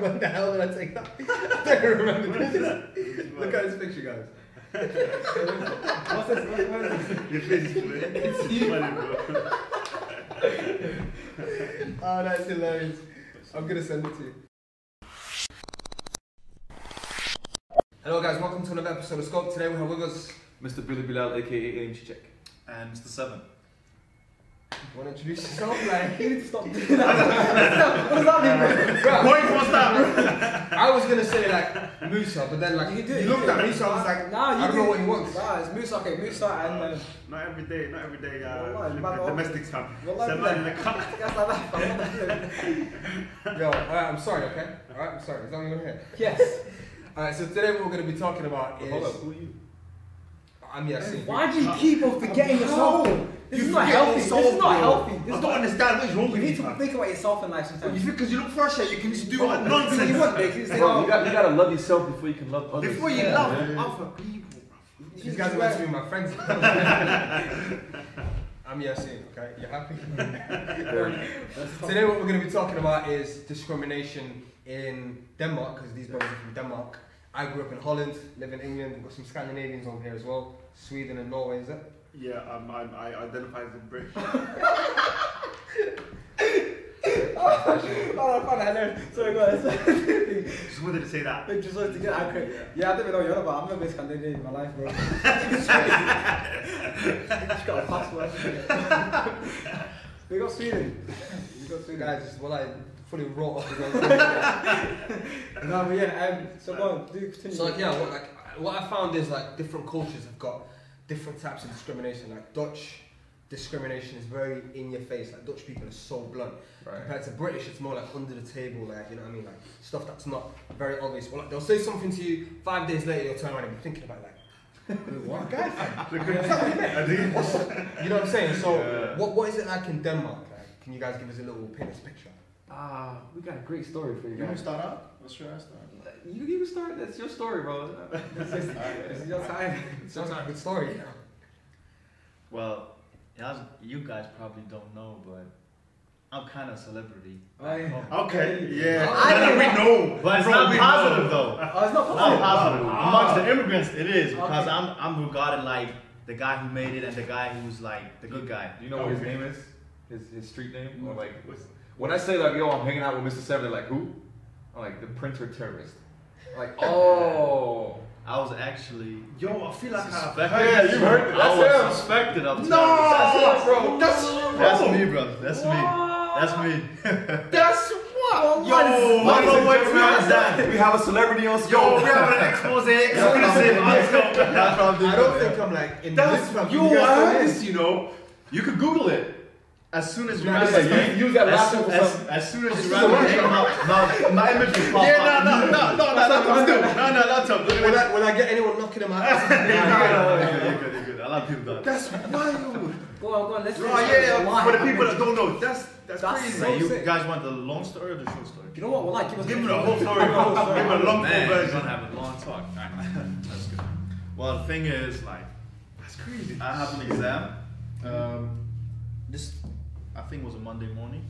when the hell did I take that? I don't remember this. Look at this picture, guys. What's this? What, what is this? Your face is funny. It's you. funny, bro. Oh, that's hilarious. I'm gonna send it to you. Hello, guys. Welcome to another episode of Scope. Today we have with us. Mr. Billy Bilal, aka Aim Check. And Mr. Seven. You want to introduce yourself? Like, You need to stop doing that. what does that mean, bro? Point for that. I was gonna say like Musa, but then like You you, can do you looked can at do me, so I was like, Nah, you I don't do know what he wants. Nah, it's Musa, okay, Musa and uh, Not every day, not every day. Uh, Wallahi, live man, with domestics, fam. Wallahi, Seven in the car. guys like that, fam. What the flip? Yo, alright, I'm sorry, okay? Alright, I'm sorry. Is that what you're here? Yes. Alright, so today what we're gonna be talking about is. Hold up, who are you? I'm Yasin. Why do you keep on forgetting yourself? This You is not healthy. yourself, This is not healthy. This I don't understand what is wrong with You You need to fam. think about yourself in life sometimes. because you look fresh, you can just do Do what what nonsense. you want, You say, Bro, oh, you, got, you gotta love yourself before you can love others. Before you Yeah. love Yeah. other people, bro. These guys are meant to be my friends. I'm Yasin, okay? You happy? Today what we're going to be talking about is discrimination in Denmark, because these brothers are from Denmark. I grew up in Holland, live in England, we've got some Scandinavians on here as well. Sweden and Norway, is it? Yeah, um, I, I identify as a British. oh, I found that hilarious. Sorry, go ahead. Just wanted to say that. I just wanted to get accurate. Yeah, I don't even know what you're on about. I've never been Scandinavian in my life, bro. Just got a passport. we got Sweden. We got Sweden. Guys, well, I fully wrote off the No, but yeah, um, so go on, do continue. So like yeah, what like what I found is like different cultures have got different types of discrimination. Like Dutch discrimination is very in your face. Like Dutch people are so blunt. Right. Compared to British, it's more like under the table, like you know what I mean, like stuff that's not very obvious. Well, like, they'll say something to you, five days later you'll turn around and be thinking about like, what guy? You know what I'm saying? So Yeah. what what is it like in Denmark? Like, can you guys give us a little paint us picture? Ah, we got a great story for you You want to start out? What's your start? You, you can start. That's your story, bro. This is, this is your time. It's your a good story. You know? Well, as you guys probably don't know, but I'm kind of a celebrity. Oh, yeah. Okay, yeah. I Then didn't we know. But it's Bro, not positive know. though. Oh, it's not Not positive. Ah. Amongst the immigrants, it is because Okay. I'm I'm regarded like the guy who made it and the guy who's like the good guy. Do you know what his name is? His, his street name? Or like, when I say like, yo, I'm hanging out with Mr. Seven, they're like, who? I'm like, the printer terrorist. I'm like, oh. I was actually Yo, I feel like I suspected. Yeah, you heard it. I That's was him. suspected of No, terrorism. bro. That's That's me, bro. That's me. That's me. That's what? Yo, Wait, wait, wait, wait, wait, wait. that? We have a celebrity on Yo, scope. we have an expose exclusive. Let's go. That's what I'm doing. I don't think I'm like in That's this club. You guys I this? this, you know. You could Google it. As soon as we Yeah, ran it's like, this, you use that As, laptop as, as soon as This you is ran a the name laptop. out, my, my image will pop yeah, up. no, no, no, no, no, laptop still, no, no, laptop. Look Will at I, will I get anyone knocking him out? You're good, you're good. A lot of people done. That's wild. Go on, go on, let's Oh yeah, Why? for the people that don't know, that's that's, That's crazy. so you sick. guys want the long story or the short story? You know what? Well, like, give us Give me the whole story. Give me the long Man, full we're gonna have a long talk. That's good. Well, the thing is, like, That's crazy. I have an exam. Um, this, I think, it was a Monday morning.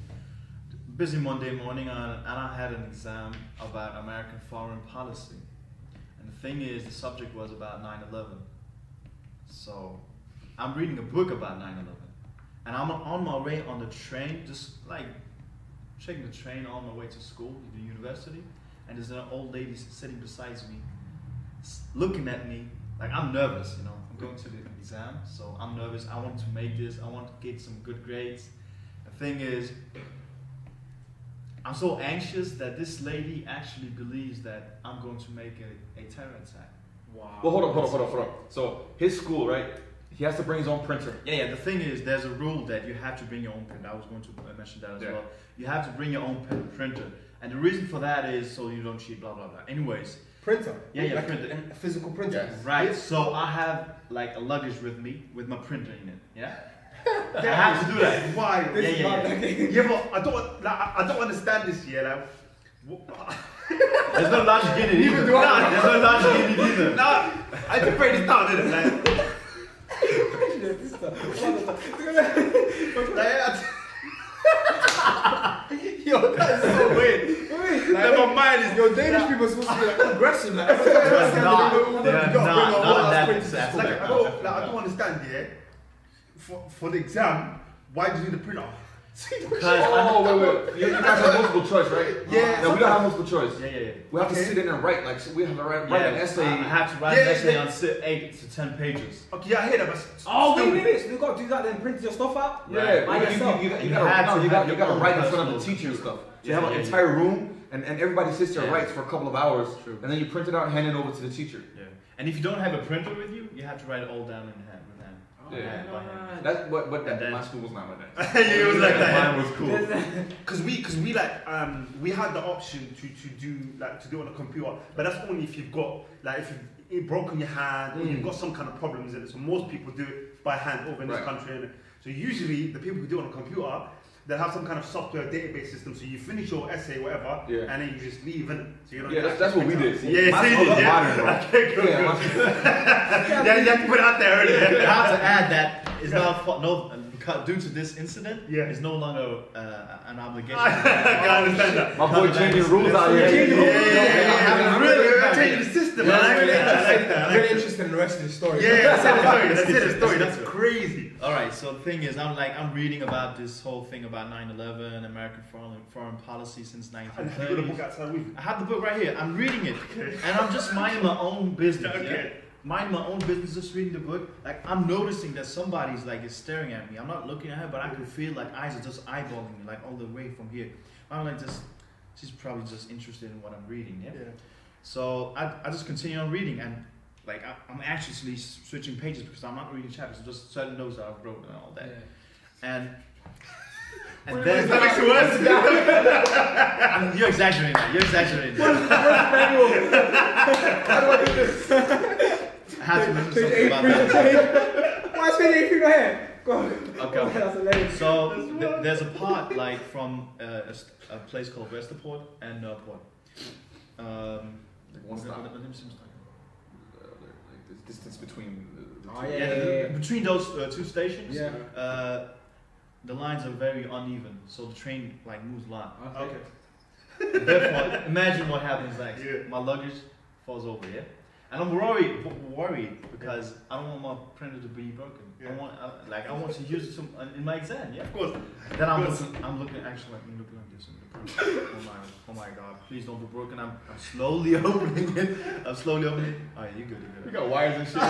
Busy Monday morning, and, I had an exam about American foreign policy. And the thing is, the subject was about 9 11. So, I'm reading a book about 9 11. And I'm on my way on the train, just like checking the train on my way to school, to the university. And there's an old lady sitting beside me, looking at me like I'm nervous, you know. I'm going to the exam, so I'm nervous. I want to make this. I want to get some good grades. The thing is, I'm so anxious that this lady actually believes that I'm going to make a, a terror attack. Wow. Well, hold up, hold up, hold up, hold up. So, his school, right? He has to bring his own printer. Yeah, yeah. The thing is, there's a rule that you have to bring your own printer. I was going to mention that as Yeah. well. You have to bring your own pen- printer, and the reason for that is so you don't cheat. Blah blah blah. Anyways, Printer. Yeah, yeah, like printer. A, a physical printer. Yes. right. So I have like a luggage with me with my printer in it. Yeah. I have to do that. Why? Yeah, yeah, yeah. Yeah, but I don't, like, I I don't understand this. Yeah, like, wh- There's no logic in it either. Nah, There's no logic in it either. nah, I had to break this down, didn't I? Like, like, I- Yo, that is so weird. Wait, Like, my mind is Yo, Danish people are supposed to be like aggressive, like. They are not. They're not. Not that printers to exact. school. like I don't, like, I don't understand. Yeah, for for the exam, why do you need a printer? Oh, wait, wait. You, you guys have multiple choice, right? Yeah. No, we don't have multiple choice. Yeah, yeah, yeah. We have to sit in and write. Like, we have to write, write an essay. I I have to write Yeah, an essay yeah. on si- eight to ten pages. Okay, yeah, I hear that, but Oh, still- wait, wait, wait. So you got to do that, then print your stuff out? Yeah, Right. By you, you, yourself. you, you, you You gotta, have no, you gotta, you gotta write in front of the teacher and stuff. So you have an yeah, yeah. entire room, and, and everybody sits there and Yeah. writes for a couple of hours, True. and then you print it out and hand it over to the teacher. Yeah. And if you don't have a printer with you, you have to write it all down in hand with. Yeah. That's what, but that, then- my school was not like that. yeah, it was like that. Mine was cool. Because we, because we like, um, we had the option to, to do like to do it on a computer, but that's only if you've got like if you've broken your hand or you've Mm. got some kind of problems in it. So most people do it by hand over in this country. innit? So usually the people who do it on a computer, they have some kind of software database system. So you finish your essay, whatever, Yeah. and then you just leave, innit? So you don't Yeah, that's, actually that's what we did. out. See, Yeah, my so you school did, was yeah. modern, bro. Okay, good, Yeah, good. yeah, you have to put it out there earlier. I have to add that it's not fo- no because due to this incident. Yeah. it's no longer uh, an obligation. I can understand that. My boy changing rules out here. Yeah, yeah, yeah, yeah, yeah, yeah. Really, we're changing the system. I like that. I like that. I I'm really interested in the rest of the story. Yeah, yeah, that's the story. That's it, the Let's story. That's crazy. All right, so the thing is, I'm like I'm reading about this whole thing about 9/11, American foreign foreign policy since And have you got a book 1930s. outside with you? I have the book right here. I'm reading it, and I'm just minding my own business. Okay. Yeah? Mind my own business, just reading the book. Like I'm noticing that somebody's like is staring at me. I'm not looking at her, but I can feel like eyes are just eyeballing me, like all the way from here. I'm like just, she's probably just interested in what I'm reading. Yeah. So I, I just continue on reading and like I, I'm actually switching pages because I'm not reading chapters, just certain notes that I've wrote and all that. And and then That makes it worse. I'm- you're exaggerating. that, You're exaggerating. I have to mention something about that. Why is page eight, three right here? Go on. Okay, okay. So th- there's a part like from uh, a, st- a place called Vesterport and Nørreport. Um, Like one stop. let- let me what's Uh, like the distance between the, the Oh, two. yeah. Yeah, the- the- between those uh, two stations, Yeah. uh, the lines are very uneven, so the train like moves a lot. Okay. Therefore, imagine what happens next. Yeah. My luggage falls over, yeah, and I'm worried, worried because I don't want my printer to be broken. I want, I, like, I want to use it to, uh, in my exam, yeah. Of course. Then I'm Yes. looking, I'm looking, actually, like, I'm looking like this. in the printer. oh my, oh my God! Please don't be broken. I'm, I'm slowly opening it. I'm slowly opening it. Oh yeah, you good, you You good. got wires and shit.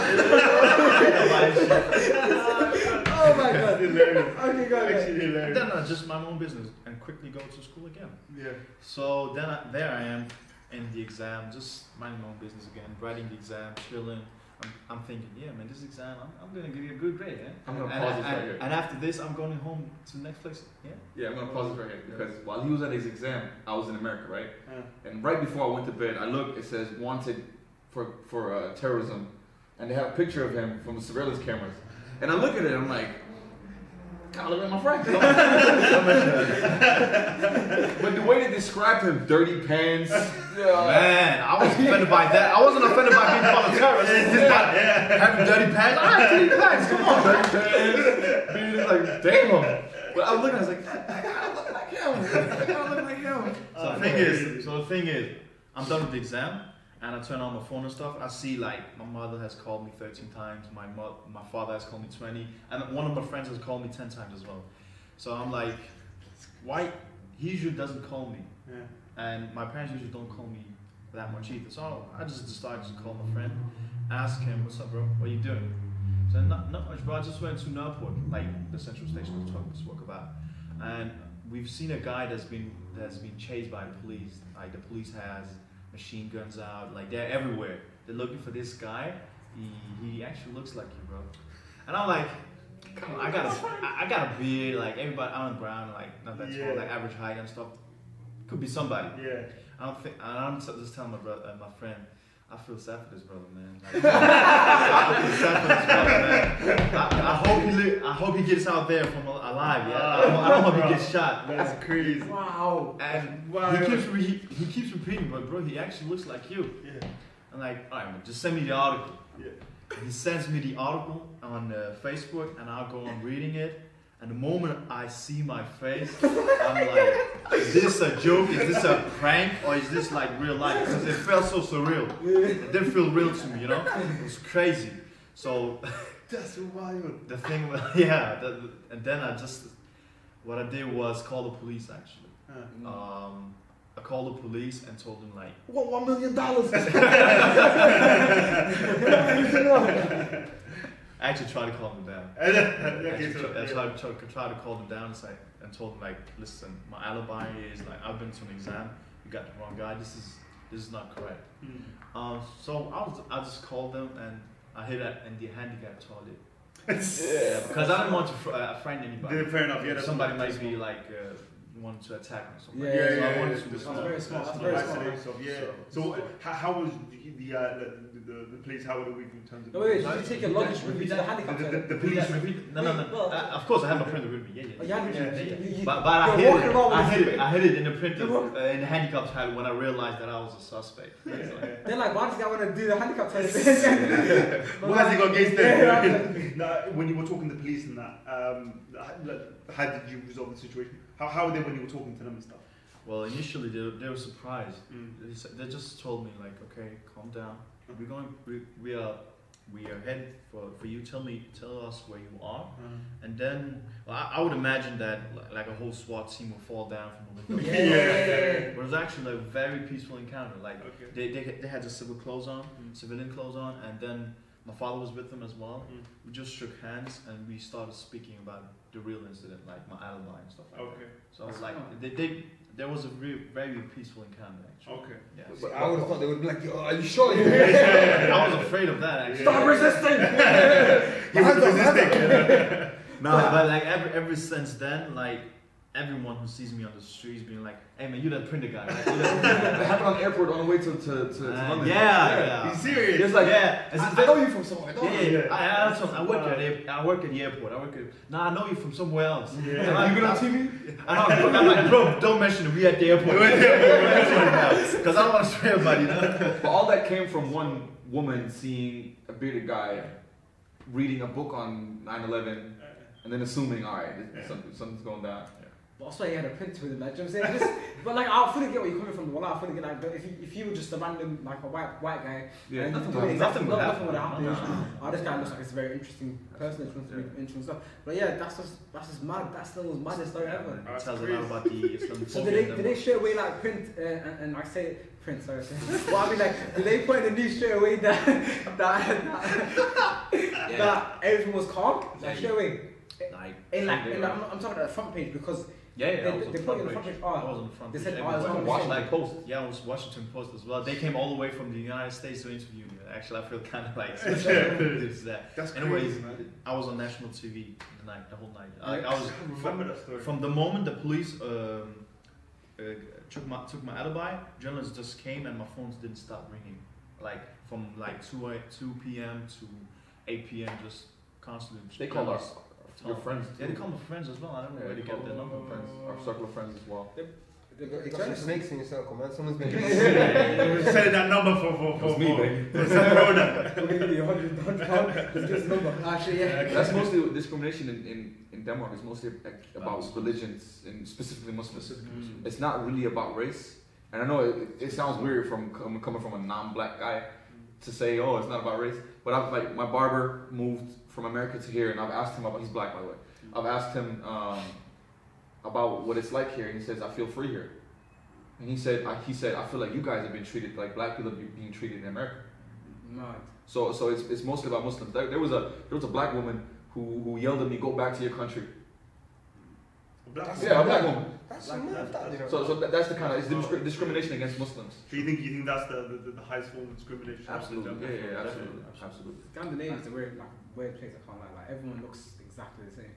Oh my god. Hilarious. Okay, go ahead. Actually hilarious. then I just my own business and quickly go to school again. Yeah. So then I, there I am in the exam, just minding my own business again, writing the exam, chilling. I'm, I'm thinking, yeah, man, this exam, I'm, I'm gonna give you a good grade, yeah. I'm gonna And, pause this right here. and after this, I'm going home to the next place. Yeah. Yeah, I'm gonna pause this right here because while he was at his exam, I was in America, right? Yeah. And right before I went to bed, I looked. It says wanted for for uh, terrorism, and they have a picture of him from the surveillance cameras. And I look at it, I'm like, God, look my friend. but the way they described him, dirty pants. uh, Man, I was offended by that. I wasn't offended by being called a terrorist. It's just not having dirty pants. I have dirty pants. Come on, dirty pants. Being like, damn. But I was looking, I was like, I gotta look like him. I gotta look like him. So the thing is, so the thing is, I'm done with the exam, and I turn on my phone and stuff. I see like my mother has called me 13 times, my mo- my father has called me 20, and one of my friends has called me 10 times as well. So I'm like, why? He usually doesn't call me, Yeah. and my parents usually don't call me that much either. So I just decided to call my friend, ask him, "What's up, bro? What are you doing?" So not, not much, bro. I just went to Nørreport, like the central station we talked spoke about, and we've seen a guy that's been that's been chased by police. Like the police has machine guns out, like they're everywhere. They're looking for this guy. He he actually looks like you, bro. And I'm like, come on, I got a I- I got a beard, like everybody. I'm brown, like not that Yeah. tall, like average height and stuff. Could be somebody. Yeah. I don't think. I'm just telling my brother, uh, my friend, I feel sad for this brother, man. Like, I feel sad for this brother, man. I, I hope he li- I hope he gets out there from alive. Yeah, I, don't, I don't hope he gets shot. That's crazy. Wow. And Wow. he keeps re- he, he keeps repeating, but bro, he actually looks like you. Yeah. I'm like, all right, man, just send me the article. Yeah. He sends me the article on uh, Facebook, and I'll go on reading it. And the moment I see my face, I'm like, is this a joke? Is this a prank? Or is this like real life? Because it felt so surreal. It didn't feel real to me, you know? It was crazy. So That's wild. the thing, yeah, the, and then I just, what I did was call the police actually. Uh, Um, I called the police and told them like, What one million dollars? I actually tried to calm them down. Okay, so, tried, I tried, tried, tried to call them down and, say, and told them like, listen, my alibi is like I've been to an exam. You got the wrong guy. This is this is not correct. Mm. Um, so I was, I just called them and I hit it in the handicap toilet. Yeah. Because I didn't want to fr- uh, frighten anybody. Fair enough. Yeah, that's Somebody might be like uh, wanting to attack me or something. Yeah, Yeah, yeah, yeah, so I yeah, wanted yeah, to that's That's very smart. That's very Isolating smart. yourself, yeah. So- So, how, how was the the, uh, the, the the police? How were we in terms of? No, wait, did you take your luggage with you to the the, handicap the, toilet? the police. No, no, no. Well- Uh, of course, I had my printer with me. Yeah, yeah. Oh, you had Yeah, to- you- you- But, but I you're hid walking it. around with I a hid it. I hid it in the printer, You uh, in the handicap toilet when I realized that I was a suspect. Yeah, yeah. They're like, why does that want to do the handicap toilet? What has he got against Yeah, them? when you were talking to the police and that, um, how did you resolve the situation? How, how were they when you were talking to them and stuff? Well, initially they, they were surprised. Mm. They, they just told me like, okay, calm down. We're going. We, we are. We are headed for, for you. Tell me. Tell us where you are. And then well, I, I would imagine that li- like a whole SWAT team will fall down from the window. Yeah, yeah, yeah, yeah. But it was actually a very peaceful encounter. Like Okay. they, they, they had the civil clothes on, Mm. civilian clothes on, and then my father was with them as well. Mm. We just shook hands and we started speaking about the real incident, like my alibi and stuff like that. Okay. So I was like, they, they, there was a real, very peaceful encounter actually. Okay. Yeah. But I would have thought they would be like, "Yo, are you sure? I was afraid of that actually. Stop resisting! He was resisting. No, but like ever ever since then, like everyone who sees me on the streets being like, "Hey man, you that printer guy?" Right? You that It happened on the airport on the way to, to, to, to Uh, London. yeah, yeah. You serious? It's like, yeah, I, it's I just- know you from somewhere. I know yeah, you. yeah, I, I, told I work at the, I work at the airport. I work at. Nah, I know you from somewhere else. Yeah. And I'm You been on TV? I'm, I'm like, bro, don't mention it. We at the airport. Because I don't want to swear about it. You? But all that came from one woman seeing a bearded guy reading a book on 9/11 and then assuming, all right, Yeah. something, something's going down. But that's why he had a print with him, like, do you know what I'm saying? Just, but like, I fully get where you're coming from. Well, I fully get like, but if you, if you were just a random, like a white white guy, Yeah, and nothing would would exactly- happen. Nothing nothing would would happen. happen. No. Oh, this guy looks like it's a very interesting person. It's Yeah. yeah. interesting stuff. But yeah, that's just that's just mad. That's the most maddest story ever. It tells a lot about the Islamophobia. So did they, in them. did they straight away like print uh, and, and I say print sorry, sorry. well I mean like did they put in the news straight away that that that, that everything was calm like straight away Like, in like in, like, I'm, I'm talking about the front page because yeah, yeah. they- I was on they the put it in front the page. front page. Oh, I was on the front they page. said, oh, everywhere. it's on Washington Post. Yeah, it was Washington Post as well. They came all the way from the United States to interview me. Actually, I feel kind of like this that. That's Anyways, crazy, man. I was on national TV the night, the whole night. Like, I was I remember that story. from the moment the police um, uh, took my took my alibi. Journalists just came and my phones didn't stop ringing. Like from like two two p.m. to eight p.m. Just constantly. They call us journalists your talk. friends. Yeah, they call me friends as well. I don't know where they get their number. friends, our circle of friends as well. You got, you got some snakes in your circle, man. Someone's been. Selling that number for for for, It's me, for, baby. for some corona. we're gonna give you a hundred hundred pounds let's get this number ah, actually yeah That's mostly discrimination in, in, in Denmark. It's mostly like, about religions and specifically mm. Muslims. It's not really about race. And I know it, it sounds weird from coming from a non-black guy to say, oh, it's not about race. But I've like my barber moved from America to here, and I've asked him about. He's black, by the way. I've asked him um, about what it's like here, and he says, I feel free here. And he said, I, he said, I feel like you guys have been treated like black people be- being treated in America. mad So, so it's, it's mostly about Muslims. There, there was a there was a black woman who, who yelled at me, "Go back to your country." Black- Yeah, a black woman. That's some mad, that. So, so that, that's the kind of it's discri- discrimination against Muslims. So you think you think that's the the, the highest form of discrimination? Absolutely, yeah, yeah, yeah, absolutely, absolutely. Scandinavia is a weird like weird place I can't lie like everyone looks exactly the same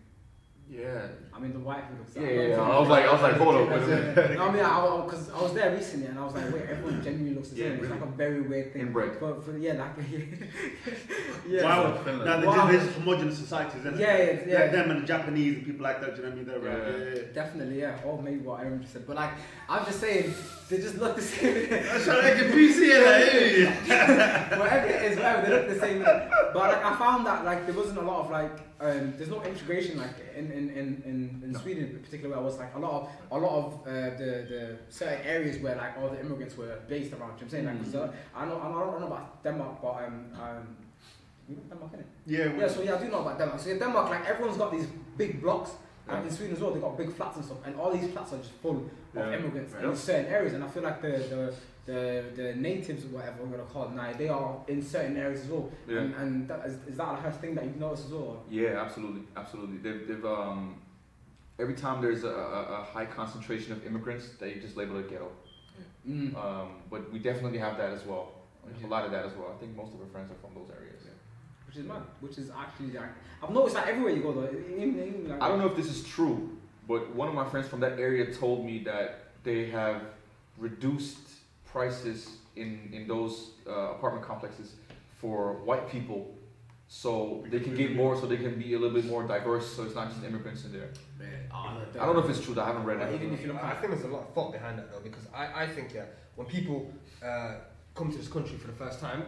Yeah, I mean the white people look yeah, yeah. yeah. I was like, I was like, hold up. wait a minute. no, I mean, I because I, was there recently and I was like, wait, everyone genuinely looks the Yeah, same. It's like a very weird thing. Inbred. But for, yeah, like yeah. Wow. Finland. Now Wow. there's, there's homogenous societies, isn't Yeah, it? yeah, yeah. Them and the Japanese and people like that. Do you know what I mean? They're around. Yeah. Yeah, yeah. Definitely, yeah. Or maybe what Aaron just said. But like, I'm just saying, they just look the same. I'm trying to make a PC like, whatever it is, whatever, they look the same. But like, I found that like there wasn't a lot of like, um, there's no integration like in, in, in, in, in No. Sweden in particular where I was like a lot of a lot of uh, the, the certain areas where like all the immigrants were based around. You know what I'm saying? Like, uh, I know I don't know about Denmark, but um, um, you know Denmark, innit? Yeah, Yeah, so yeah, I do know about Denmark. So in Denmark, like everyone's got these big blocks, and in Sweden as well, they got big flats and stuff, and all these flats are just full of Yeah. immigrants Yeah. in certain areas. And I feel like the the the, the natives or whatever we're gonna call them now, they are in certain areas as well. Yeah. And, and that is, is that a thing that you've noticed as well? Yeah, absolutely, absolutely. They've, they've um, every time there's a, a, a high concentration of immigrants, they just label it ghetto. Mm. Um, but we definitely have that as well. A lot of that as well. I think most of our friends are from those areas. Which is mad. Which is actually like I've noticed that everywhere you go though. Even, even like, I don't know if this is true, but one of my friends from that area told me that they have reduced prices in in those uh, apartment complexes for white people, so they can get more, so they can be a little bit more diverse, so it's not just immigrants in there. Ah, I don't know if it's true. That I haven't read Like, it. even if you look I think there's a lot of thought behind that though, because I, I think yeah, when people uh, come to this country for the first time,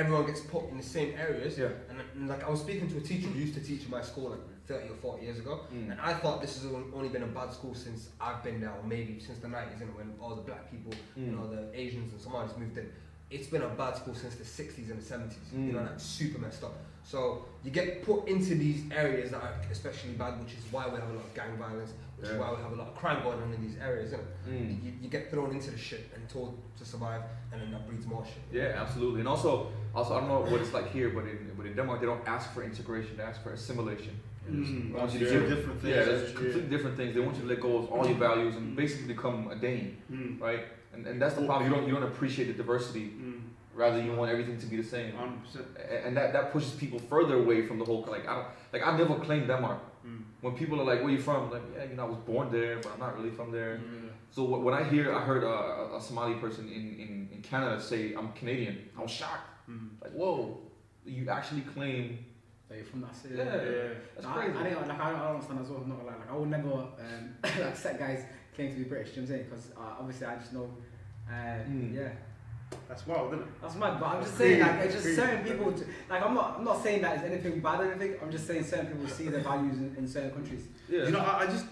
everyone gets put in the same areas. Yeah. And, and like I was speaking to a teacher who used to teach in my school like 30 or 40 years ago, Mm. and I thought this has only been a bad school since I've been there, or maybe since the 90s, and when all the black people, you Mm. know, the Asians and Somalis moved in. It's been a bad school since the 60s and the 70s. You know, Mm. like super messed up. So you get put into these areas that are especially bad, which is why we have a lot of gang violence, which is why we have a lot of crime going on in these areas. Isn't it? Mm. You, you get thrown into the shit and told to survive, and then that breeds more shit. Yeah, absolutely. And also, also I don't know what it's like here, but in but in Denmark they don't ask for integration; they ask for assimilation. Mm. They want you to Two give- different things. Yeah, there's Yeah. different things. They want you to let go of all your values and basically become a Dane, Mm. right? And, and that's the problem. You don't you don't appreciate the diversity. Mm. Rather, you want everything to be the same. 100%. And that, that pushes people further away from the whole like I don't like I never claimed Denmark. Mm. When people are like, "Where you from?" I'm like, yeah, you know, I was born there, but I'm not really from there. Mm. So wh- when I hear, I heard a, a Somali person in, in, in Canada say, "I'm Canadian," I was shocked. Mm. Like, whoa, you actually claim? Like, from that city. Yeah, Yeah. that's I, crazy. I, don't, like, I, don't, I don't understand as well. Not gonna lie. Like, I would never um, like set guys claim to be British. You know what I'm saying? Because uh, obviously I just know. Uh, Mm. Yeah, That's wild, isn't it? that's mad. But I'm just Crazy, saying, like, it's just crazy. certain people. Like, I'm not. I'm not saying that it's anything bad or anything. I'm just saying certain people see their values in, in certain countries. Yeah. You know, I, I just,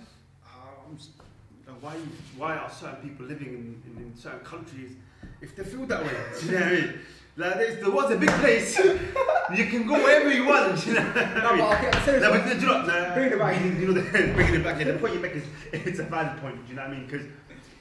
uh, I'm just why, why are certain people living in, in, in certain countries if they feel that way? Do you know what I mean? Like, there's, there was a big place. you can go wherever you want. Do you know what I No, but okay, No, seriously. but do you know, nah, Bring it back. You, you know, the, bringing it back. Yeah, the point you make is it's a valid point. Do you know what I mean? Because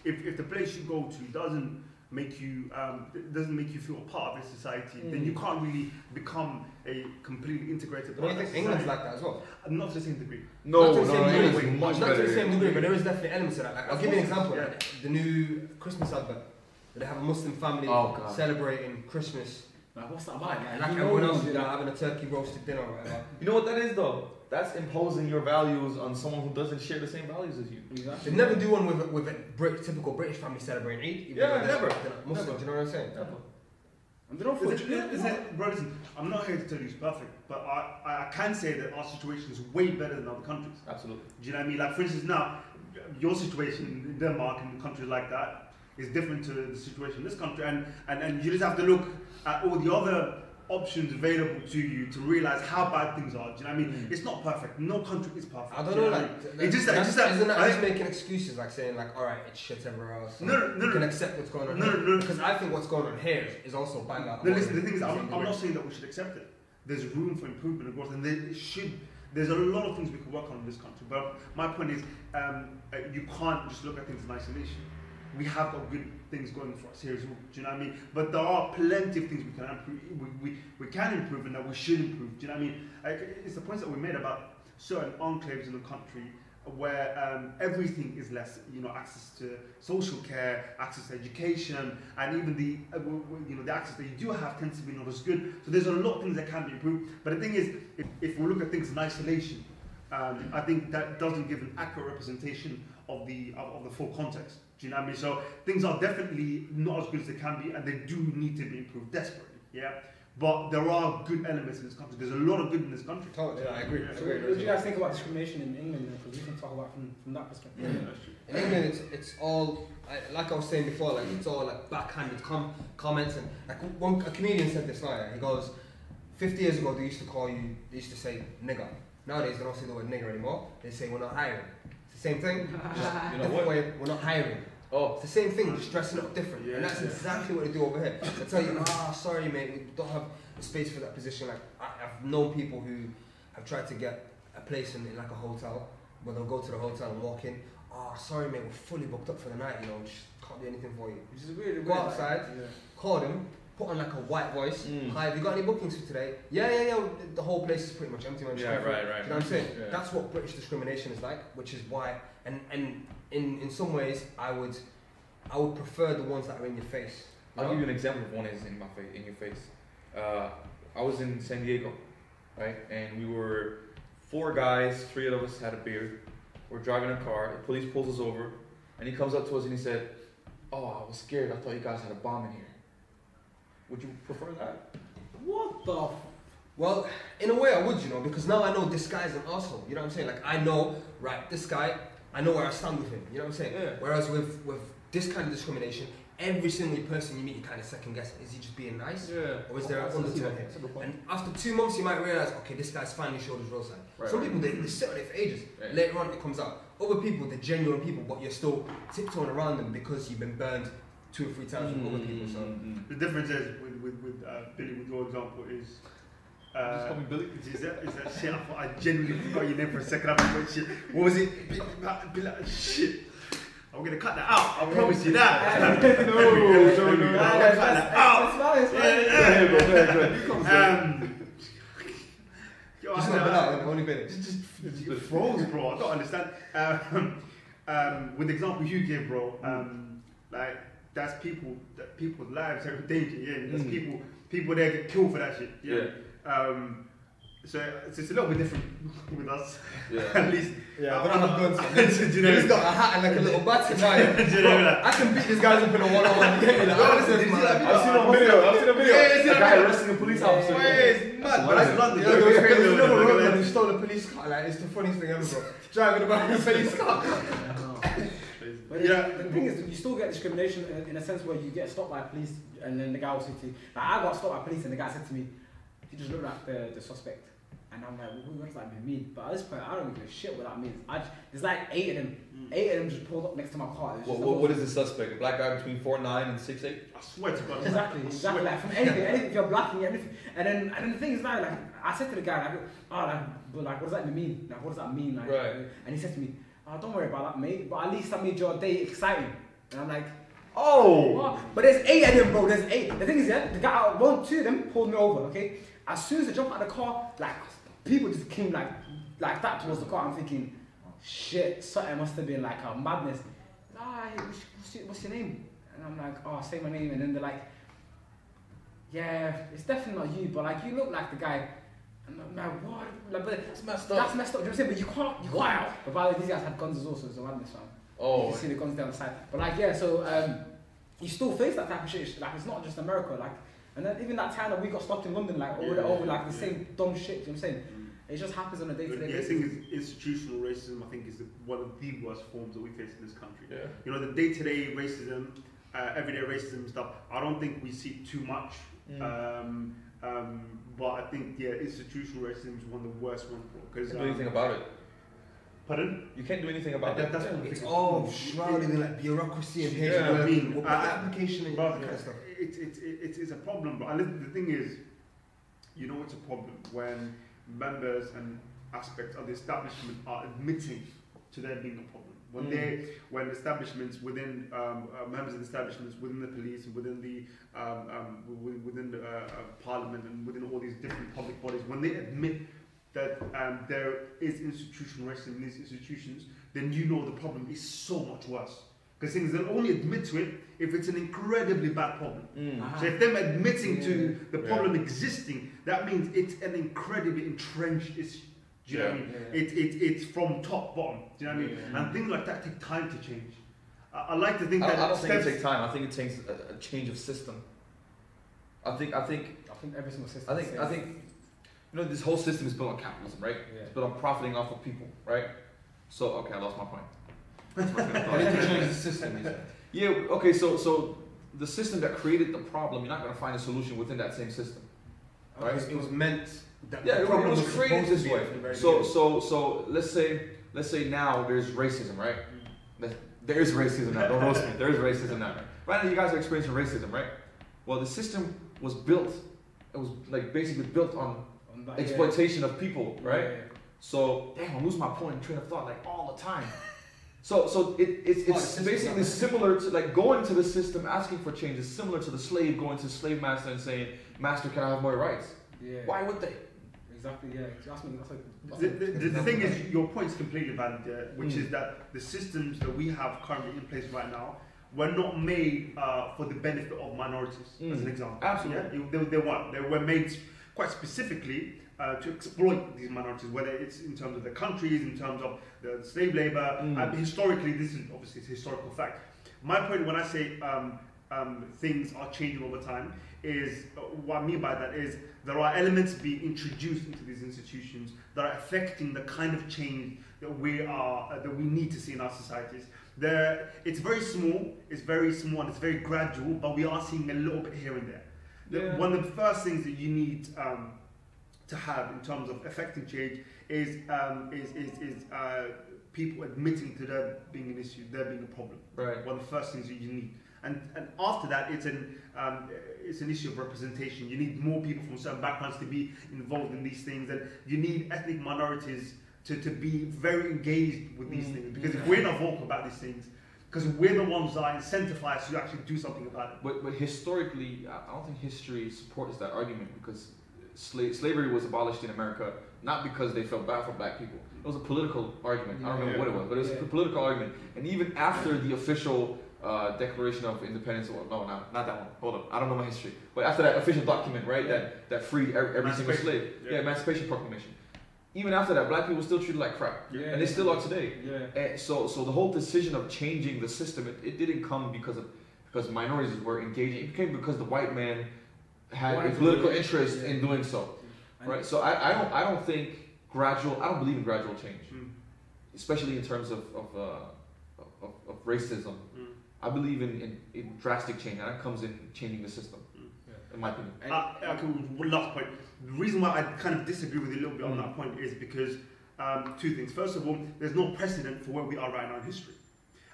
if, if the place you go to doesn't make you um, doesn't make you feel a part of this society, then Mm. you can't really become a completely integrated part don't you of think England's like that as well? Not to the same degree. no, not no, to the no, same no, degree, much not better. to the same degree, but there is definitely elements of that. Like, I'll give you an example. Yeah. Like, the new Christmas advert. They have a Muslim family Oh, celebrating Christmas. Like, what's that about? Like, Like, you everyone else, do you know, having a turkey roasted dinner or whatever. You know what that is though? That's imposing your values on someone who doesn't share the same values as you. Exactly. They never do one with a, with a Brit, typical British family celebrating Eid. even Yeah, though never. Muslim, Never. do you know what I'm saying? And they don't Is feel. it, is it, bro, listen, I'm not here to tell you it's perfect, but I, I, I can say that our situation is way better than other countries. Absolutely. Do you know what I mean? Like, for instance, now, your situation in Denmark and countries like that is different to the situation in this country, and, and, and you just have to look at all the other options available to you to realize how bad things are. Do you know what I mean? Mm. It's not perfect. No country is perfect. I don't do you know, what like, I mean? th- It's just that, it's just that, isn't that I- just making excuses, like saying, like, all right, it's shit everywhere else. so No, no, no, you can no. accept what's going on No, here. no, no. Because I think what's going on here is also bang out. No, listen, the thing is, I'm, I'm not saying that we should accept it. There's room for improvement and growth, and there should. There's a lot of things we could work on in this country. But my point is, um, uh, you can't just look at things in isolation. We have got good things going for us here as well. Do you know what I mean? But there are plenty of things we can improve. We, we, we can improve, and that we should improve. Do you know what I mean? Like, it's the points that we made about certain enclaves in the country where um, everything is less, you know, access to social care, access to education, and even the, uh, you know, the access that you do have tends to be not as good. So there's a lot of things that can be improved. But the thing is, if, if we look at things in isolation, um, I think that doesn't give an accurate representation of the of, of the full context. Do you know what I mean? So things are definitely not as good as they can be, and they do need to be improved desperately. Yeah. But there are good elements in this country. There's a lot of good in this country. Totally, yeah, I agree. Yeah. So what do you guys think about discrimination in England? Because we can talk about from, from that perspective. In England, it's, it's all I- like I was saying before. Like it's all like backhanded com- comments and like one a comedian said this line. He goes, 50 years ago they used to call you, they used to say nigger, Nowadays, they don't say the word nigger anymore. They say we're not hiring. It's the same thing. just You know what? way. We're not hiring. Oh, It's the same thing, just dressing up different. Yeah, and that's yeah. exactly what they do over here. They tell you, ah, sorry, mate, we don't have a space for that position. Like, I, I've known people who have tried to get a place in, in like a hotel, where they'll go to the hotel and walk in. Oh, sorry, mate, we're fully booked up for the night, you know, just can't do anything for you. Which is weird. Go weird, outside. Like, Call them, put on like a white voice. Mm. Hi, have you got any bookings for today? Yeah, yeah, yeah. The whole place is pretty much empty, man. Yeah, right, right. Do you know what I'm saying? Yeah. That's what British discrimination is like, which is why, and and in in some ways, I would, I would prefer the ones that are in your face. you I'll know? give you an example of one is in my face, in your face. Uh, I was in San Diego, right, and we were four guys. Three of us had a beard. We're driving a car. The police pulls us over, and he comes up to us and he said, "Oh, I was scared. I thought you guys had a bomb in here. Would you prefer that?" What the? F- Well, in a way, I would, you know, because now I know this guy's an asshole. You know what I'm saying? Like I know, right? This guy, I know where I stand with him. You know what I'm saying? Yeah. Whereas with with this kind of discrimination, every single person you meet, you kind of second guess: is he just being nice, Yeah. or is there an a- undertone here? that's a good point. And after two months, you might realize, okay, this guy's finally showed his real side. Right, Some right. people they, they sit on it for ages. Right. Later on, it comes out. Other people, they're genuine people, but you're still tiptoeing around them because you've been burned two or three times with other people. So Mm. The difference is with with, with uh, Billy, with your example, is. Just Uh, call me Billy. is that, is that shit? I thought I genuinely forgot your name for a second. I forgot shit. What was it? Billy, Billy, shit. I'm gonna cut that out. I promise you that. no, no, no. Nah, I'm gonna cut that out. that's fine, it's fine. Yeah, Yeah, yeah. go Um, yo, just I- not been out, only been just, just, it froze, bro. I don't understand. Um, um, with the example you gave, bro, um, like that's people, that people's lives are in danger. Yeah, there's Mm. people, people there get killed for that shit. Yeah. Um, so it's, it's a little bit different with us, Yeah. at least. Yeah, but I have guns. I- do you know- He's got a hat and like a little baton now. Do you know that? I can beat these guys up in a one-on-one. You get me? Like, Bro, honestly, man, see that like, video? I've seen a video. I've seen a video. Yeah, yeah, a yeah, guy yeah. arresting a police Yeah, officer. Wait, it's mad, but that's London. Yeah, Don't there crazy there was over another there, road don't man go who stole a police car. Like, it's the funniest thing ever, bro. Driving about in a police car. But Yeah. the thing is, you still get discrimination in, in a sense where you get stopped by police, and then the guy will say to you, like I got stopped by police, and the guy said to me, "You just looked like the, the suspect," and I'm like, well, "What does that even mean?" But at this point, I don't give a shit what that means. I just, there's like eight of them, hmm. eight of them just pulled up next to my car. It's What, just what, the what most- is the suspect? A black guy between four nine and six eight? I swear to God. Exactly, I exactly. swear. Like from anything, anything. If you're black and you're anything, and then and then the thing is now, like I said to the guy, like, oh, like, but like, what does that even mean? Like, what does that mean? Like, Right. And he said to me, oh, don't worry about that, mate. But at least I made your day exciting. And I'm like, Oh! what? But there's eight of them, bro. There's eight. The thing is, yeah, the guy, one, two of them pulled me over. Okay. As soon as I jumped out of the car, like people just came like, like that towards the car. I'm thinking, shit, something must have been like a madness. Ah, what's, your, what's your name? And I'm like, oh, say my name. And then they're like, yeah, it's definitely not you, but like you look like the guy. And I'm like, what? Like, but It's messed up. that's messed up. Do you know what I'm saying? But you can't, you can't. Wow. But by the way, these guys had guns as well, so it's a madness, fam. You Oh. can see the guns down the side. But like, yeah, so um, you still face that type of shit. Like, it's not just America. Like, and then even that time that we got stopped in London, like over the Yeah, over like the yeah. same dumb shit. Do you know what I'm saying? It just happens on a day-to-day yeah, the basis. thing is, institutional racism, I think, is the, one of the worst forms that we face in this country. Yeah. You know, the day-to-day racism, uh, everyday racism stuff. I don't think we see too much. Mm. Um, um, but I think yeah, institutional racism is one of the worst ones. Because Can't do anything about it. Pardon? You can't do anything about That- it. that's what It's all shrouded in like bureaucracy and Yeah, paperwork. I mean, What uh, application and all that kind of stuff. it's it's it's it's a problem. But I the thing is, you know, it's a problem when members and aspects of the establishment are admitting to there being a problem. When Mm. they, when establishments within um, uh, members of the establishments within the police and within the um, um, wi- within the uh, uh, parliament and within all these different public bodies, when they admit that um, there is institutional racism in these institutions, then you know the problem is so much worse. Because things they'll only admit to it if it's an incredibly bad problem. Mm. Uh-huh. So if them admitting to the Yeah. problem existing, that means it's an incredibly entrenched issue. Do you know what I mean? Yeah. It, it, it's from top bottom. Do you know what I mean? Yeah. And things like that take time to change. I, I like to think I that don't, I don't think it takes time. I think it takes a, a change of system. I think I think I think every single system. I think I think you know this whole system is built on capitalism, right? Yeah. It's built on profiting off of people, right? So okay, I lost my point. I need to change the system. he said. Yeah. Okay. So so the system that created the problem, you're not gonna find a solution within that same system. It was, it was meant. That Yeah, the it, problem was created this way. from the very So, so, so let's say, let's say now there's racism, right? Mm. That- There is racism now. Don't roast me. There is racism now. Right now, you guys are experiencing racism, right? Well, the system was built. It was like basically built on On that, yeah. exploitation of people, right? Yeah, yeah. So, damn, I lose my point and train of thought like all the time. So, so it, it's, Oh, it's system's basically not- similar to like going to the system, asking for change is similar to the slave going to the slave master and saying, "Master, can I have more rights?" Yeah. Why would they? Exactly. Yeah. That's me. That's like. that's The, like- the, the, the thing is, your point is completely valid, yeah, which Mm. is that the systems that we have currently in place right now were not made uh, for the benefit of minorities, as an Mm. example. Absolutely. Yeah? They, they weren't. They were made quite specifically uh, to exploit these minorities, whether it's in terms of the countries, in terms of the slave labor. Mm. And historically, this is obviously it's a historical fact. My point when I say um, um, things are changing over time is uh, what I mean by that is there are elements being introduced into these institutions that are affecting the kind of change that we are uh, that we need to see in our societies. There, it's very small, it's very small, and it's very gradual, but we are seeing a little bit here and there. The- Yeah. One of the first things that you need um, to have in terms of affecting change is um, is is, is uh, people admitting to there being an issue, there being a problem Right. one of the first things that you need. And, and after that, it's an, um, it's an issue of representation. You need more people from certain backgrounds to be involved in these things, and you need ethnic minorities to, to be very engaged with these Mm. things. Because if we're not vocal about these things, because we're the ones that are incentivized to actually do something about it. But, but historically, I I don't think history supports that argument because sla- slavery was abolished in America not because they felt bad for black people. It was a political argument. I don't remember Yeah. what it was, but it was Yeah. a political argument. And even after the official uh, Declaration of Independence, well, no, no, not that one. Hold on, I don't know my history. But after that official document, right, that, that freed every, every single slave, yeah. Yeah. Emancipation Proclamation. Even after that, black people were still treated like crap, Yeah. and they still are today. Yeah. And so, so the whole decision of changing the system, it, it didn't come because of because minorities were engaging. It came because the white man had a political interest Yeah. in doing so, right? So I, I don't I don't think gradual. I don't believe in gradual change, Mm. especially in terms of of, uh, of, of racism. Mm. I believe in, in, in drastic change, and that comes in changing the system, my opinion. Uh, okay, last point. The reason why I kind of disagree with you a little bit on Mm. that point is because um, two things. First of all, there's no precedent for where we are right now in history.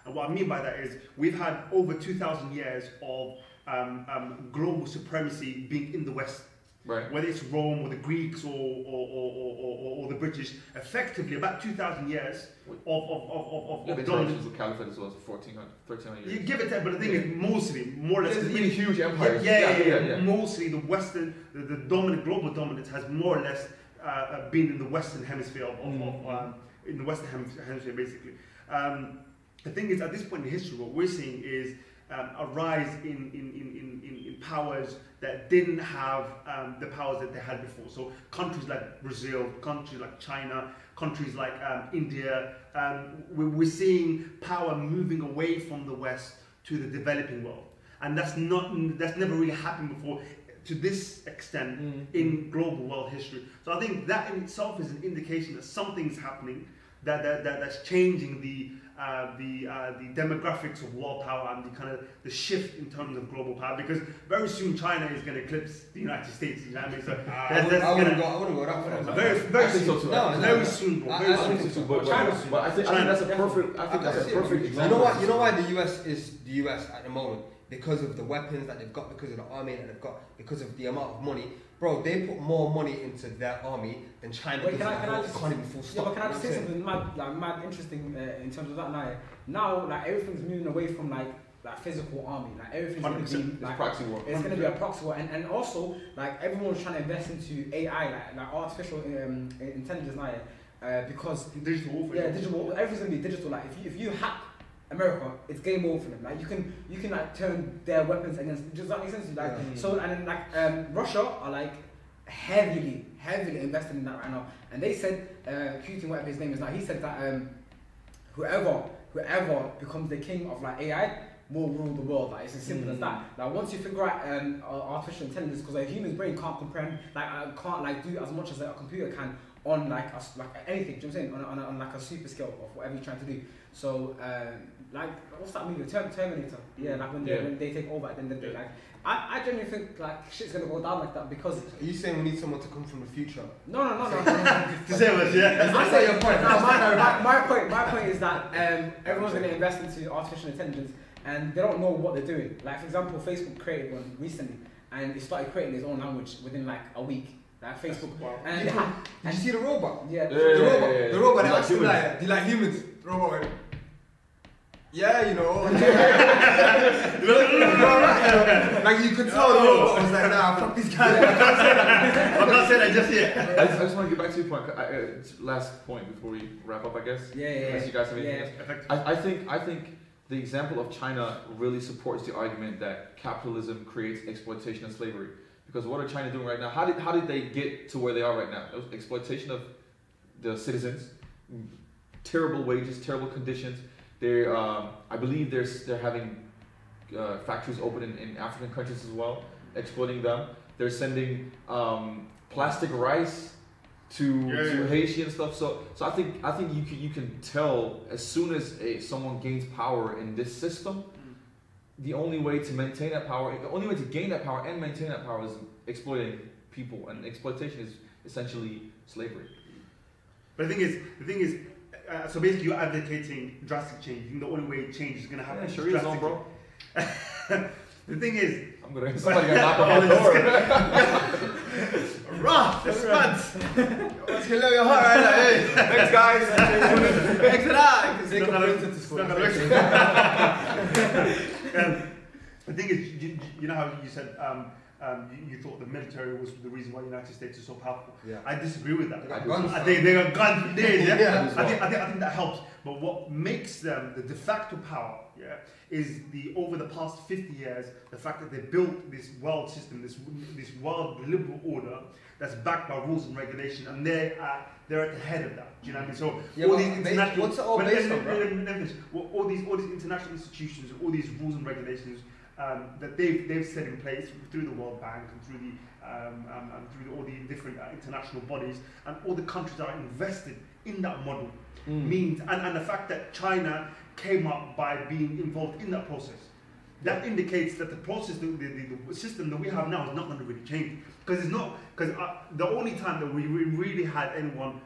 And what I mean by that is we've had over 2,000 years of um, um, global supremacy being in the West. Right. Whether it's Rome or the Greeks or, or, or, or, or, the British, effectively about 2,000 years of, of, of, of, of, Yeah, of the dominance. The caliphate as well 1400, 1300 You give it that, but the thing is, mostly, more or less, it's really huge empires. yeah, yeah, yeah. Mostly the Western, the, the dominant global dominance has more or less uh, uh, been in the Western hemisphere of, of, of Mm. um, in the Western hemisphere, basically. Um, the thing is, at this point in history, what we're seeing is um, a rise in, in, in, in powers that didn't have um, the powers that they had before. So countries like Brazil, countries like China, countries like um, India, um, we're, we're seeing power moving away from the West to the developing world, and that's not that's never really happened before to this extent Mm. in global world history. So I think that in itself is an indication that something's happening that, that, that that's changing the uh, the uh, the demographics of world power and the kind of the shift in terms of global power because very soon China is going to eclipse the United States. You know what I mean? So I that's, that's I wouldn't gonna, go. I wouldn't go that far. very very I so soon. too. No, I think no. Very soon, bro. Very I soon. think so but, but, China- but I think, I think that's a perfect. I think that's a perfect You example. know what? You know why the US is the US at the moment? Because of the weapons that they've got, because of the army that they've got, because of the amount of money. Bro, they put more money into their army than China Wait, does. can I- in can I just- economy full Yeah, but can I You just know say something mad, like mad interesting uh, in terms of that now? Now, like everything's moving away from like like physical army. Like everything's gonna be like proxy war. it's gonna be a proxy war, and, and also like everyone's trying to invest into AI, like like artificial um, intelligence now, uh, because Digital warfare. yeah, digital. Everything's gonna be digital. Like if you if you hack America, it's game over for them. Like you can you can like turn their weapons against. Does that make sense? Like Yeah. so, and then like um, Russia are like heavily heavily invested in that right now. And they said, uh, Putin, whatever his name is now, he said that um, whoever whoever becomes the king of like AI will rule the world. Like it's as simple as Mm. that. Like once you figure out um, artificial intelligence, because a human brain can't comprehend, like uh, can't like do as much as a computer can on like a like anything. Do you know what I'm saying? On, a- on, a- on like a super scale of whatever you're trying to do. So um, like what's that movie? Term- Terminator. Yeah, like when they Yeah. when they take over, then they Yeah. like. I, I genuinely think like shit's gonna go down like that because Are you saying we need someone to come from the future? no no no no. no. To say what, yeah. I say your point. No, my, my, my point, my point is that um, everyone's going to invest into artificial intelligence, and they don't know what they're doing. Like for example, Facebook created one recently, and it started creating its own language within like a week. Like Facebook, and they had, Did you see the robot? yeah, Yeah, The robot, yeah, yeah. the robot You that like asked him humans? like, do like humans? The robot went, yeah, you know. like you could tell the robot was like, nah, fuck these guys. I'm not saying that just yet. I just, I just want to get back to your point. I, uh, last point before we wrap up, I guess. yeah, yeah, Unless you guys have anything yeah. else. I, I think I think the example of China really supports the argument that capitalism creates exploitation and slavery. Because what are China doing right now? How did how did they get to where they are right now? It was exploitation of the citizens, terrible wages, terrible conditions. They're um, I believe they're they're having uh, factories open in, in African countries as well, exploiting them. They're sending um, plastic rice to, Yeah, to yeah. Haiti and stuff. So so I think I think you can you can tell as soon as a, someone gains power in this system, the only way to maintain that power, the only way to gain that power and maintain that power is exploiting people, and exploitation is essentially slavery. But the thing is, the thing is, uh, so basically you're advocating drastic change. You think the only way change is going to happen Yeah, sure is on, drastic. bro. The thing is, I'm gonna somebody gonna knock on my door. rah, the spuds. Let's get your heart right now. Hey, Thanks, guys. thanks for that. Because they It's can not print it to school. not um, the thing is, you, you know how you said um, um, you, you thought the military was the reason why the United States is so powerful. Yeah. I disagree with that. They got I guns, I think they got guns for. Yeah, Yeah. I, think, I, think, I think that helps. But what makes them the de facto power, yeah, is the over the past 50 years, the fact that they built this world system, this this world liberal order that's backed by rules and regulation, and they are they're at the head of that. Do you know what I mean? So Yeah, all these international, what's it all based on, bro? let me- let me finish. Well, all these all these international institutions, all these rules and regulations um, that they've they've set in place through the World Bank and through the um, um, and through all the different uh, international bodies, and all the countries that are invested in that model means, and, and the fact that China came up by being involved in that process. That indicates that the process, the, the, the, the system that we have now is not going to really change. Because it's not, because uh, the only time that we really had anyone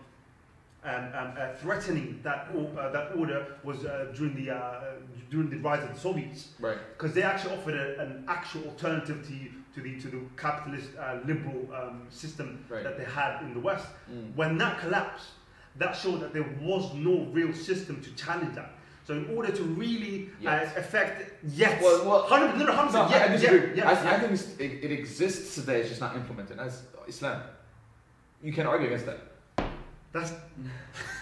um, um, uh, threatening that, uh, that order was uh, during, the, uh, during the rise of the Soviets Right. because they actually offered a, an actual alternative to, to the to the capitalist uh, liberal um, system Right. that they had in the West. Mm. When that collapsed, that showed that there was no real system to challenge that. So in order to really Yes. uh, affect, yes, Well, well, hundred no, no, No, percent, I yeah, disagree. yeah, I, yeah, I think it, it exists today. It's just not implemented. as Islam. You can't argue against that. That's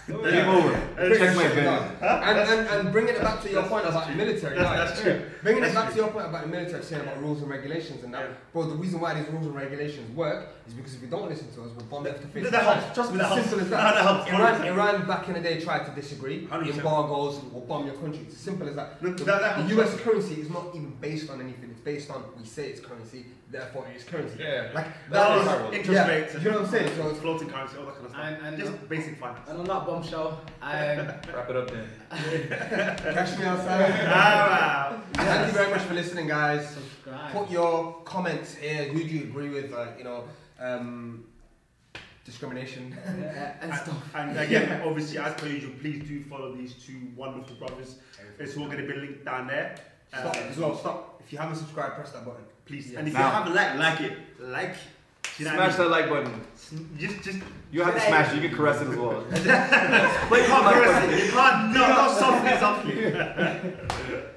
Game over. Checkmate, baby. And, and, and bringing it back to your point about the military, That's- like, that's true. Bringing That's it back true. to your point about the military, saying about rules and regulations and that, Yeah. bro. The reason why these rules and regulations work is because if you don't listen to us, we're bombed left to face. that, the that wall. helps. Trust me, that helps. Simple as that. that helps. Iran, Iran back in the day tried to disagree. 100%. Embargoes will bomb your country. It's as simple as that. No, The, that- that the. US currency is not even based on anything. It's based on we say it's currency, therefore it's currency. Yeah. Like Dollars, that is- interest yeah, rates, You know what I'm saying? So it's floating currency, all that kind of stuff. And- and- Just basic finance. And on that bombshell, um, Wrap it up then. catch me outside. Ah, Thank you very much for listening, guys. subscribe. Put your comments here. Who do you agree with? Like, you know, um, discrimination. Yeah, and stuff. And again, obviously, as per usual, please do follow these two wonderful brothers. It's all going to be linked down there. Stop Uh, as well. Stop. If you haven't subscribed, press that button. Please. Yeah. And if Now. you haven't liked, like it. Like. You know what I Smash that like button. Just, just. You have to smash it. You can caress it as well. You can't caress it. You can't. No, not softly, softly.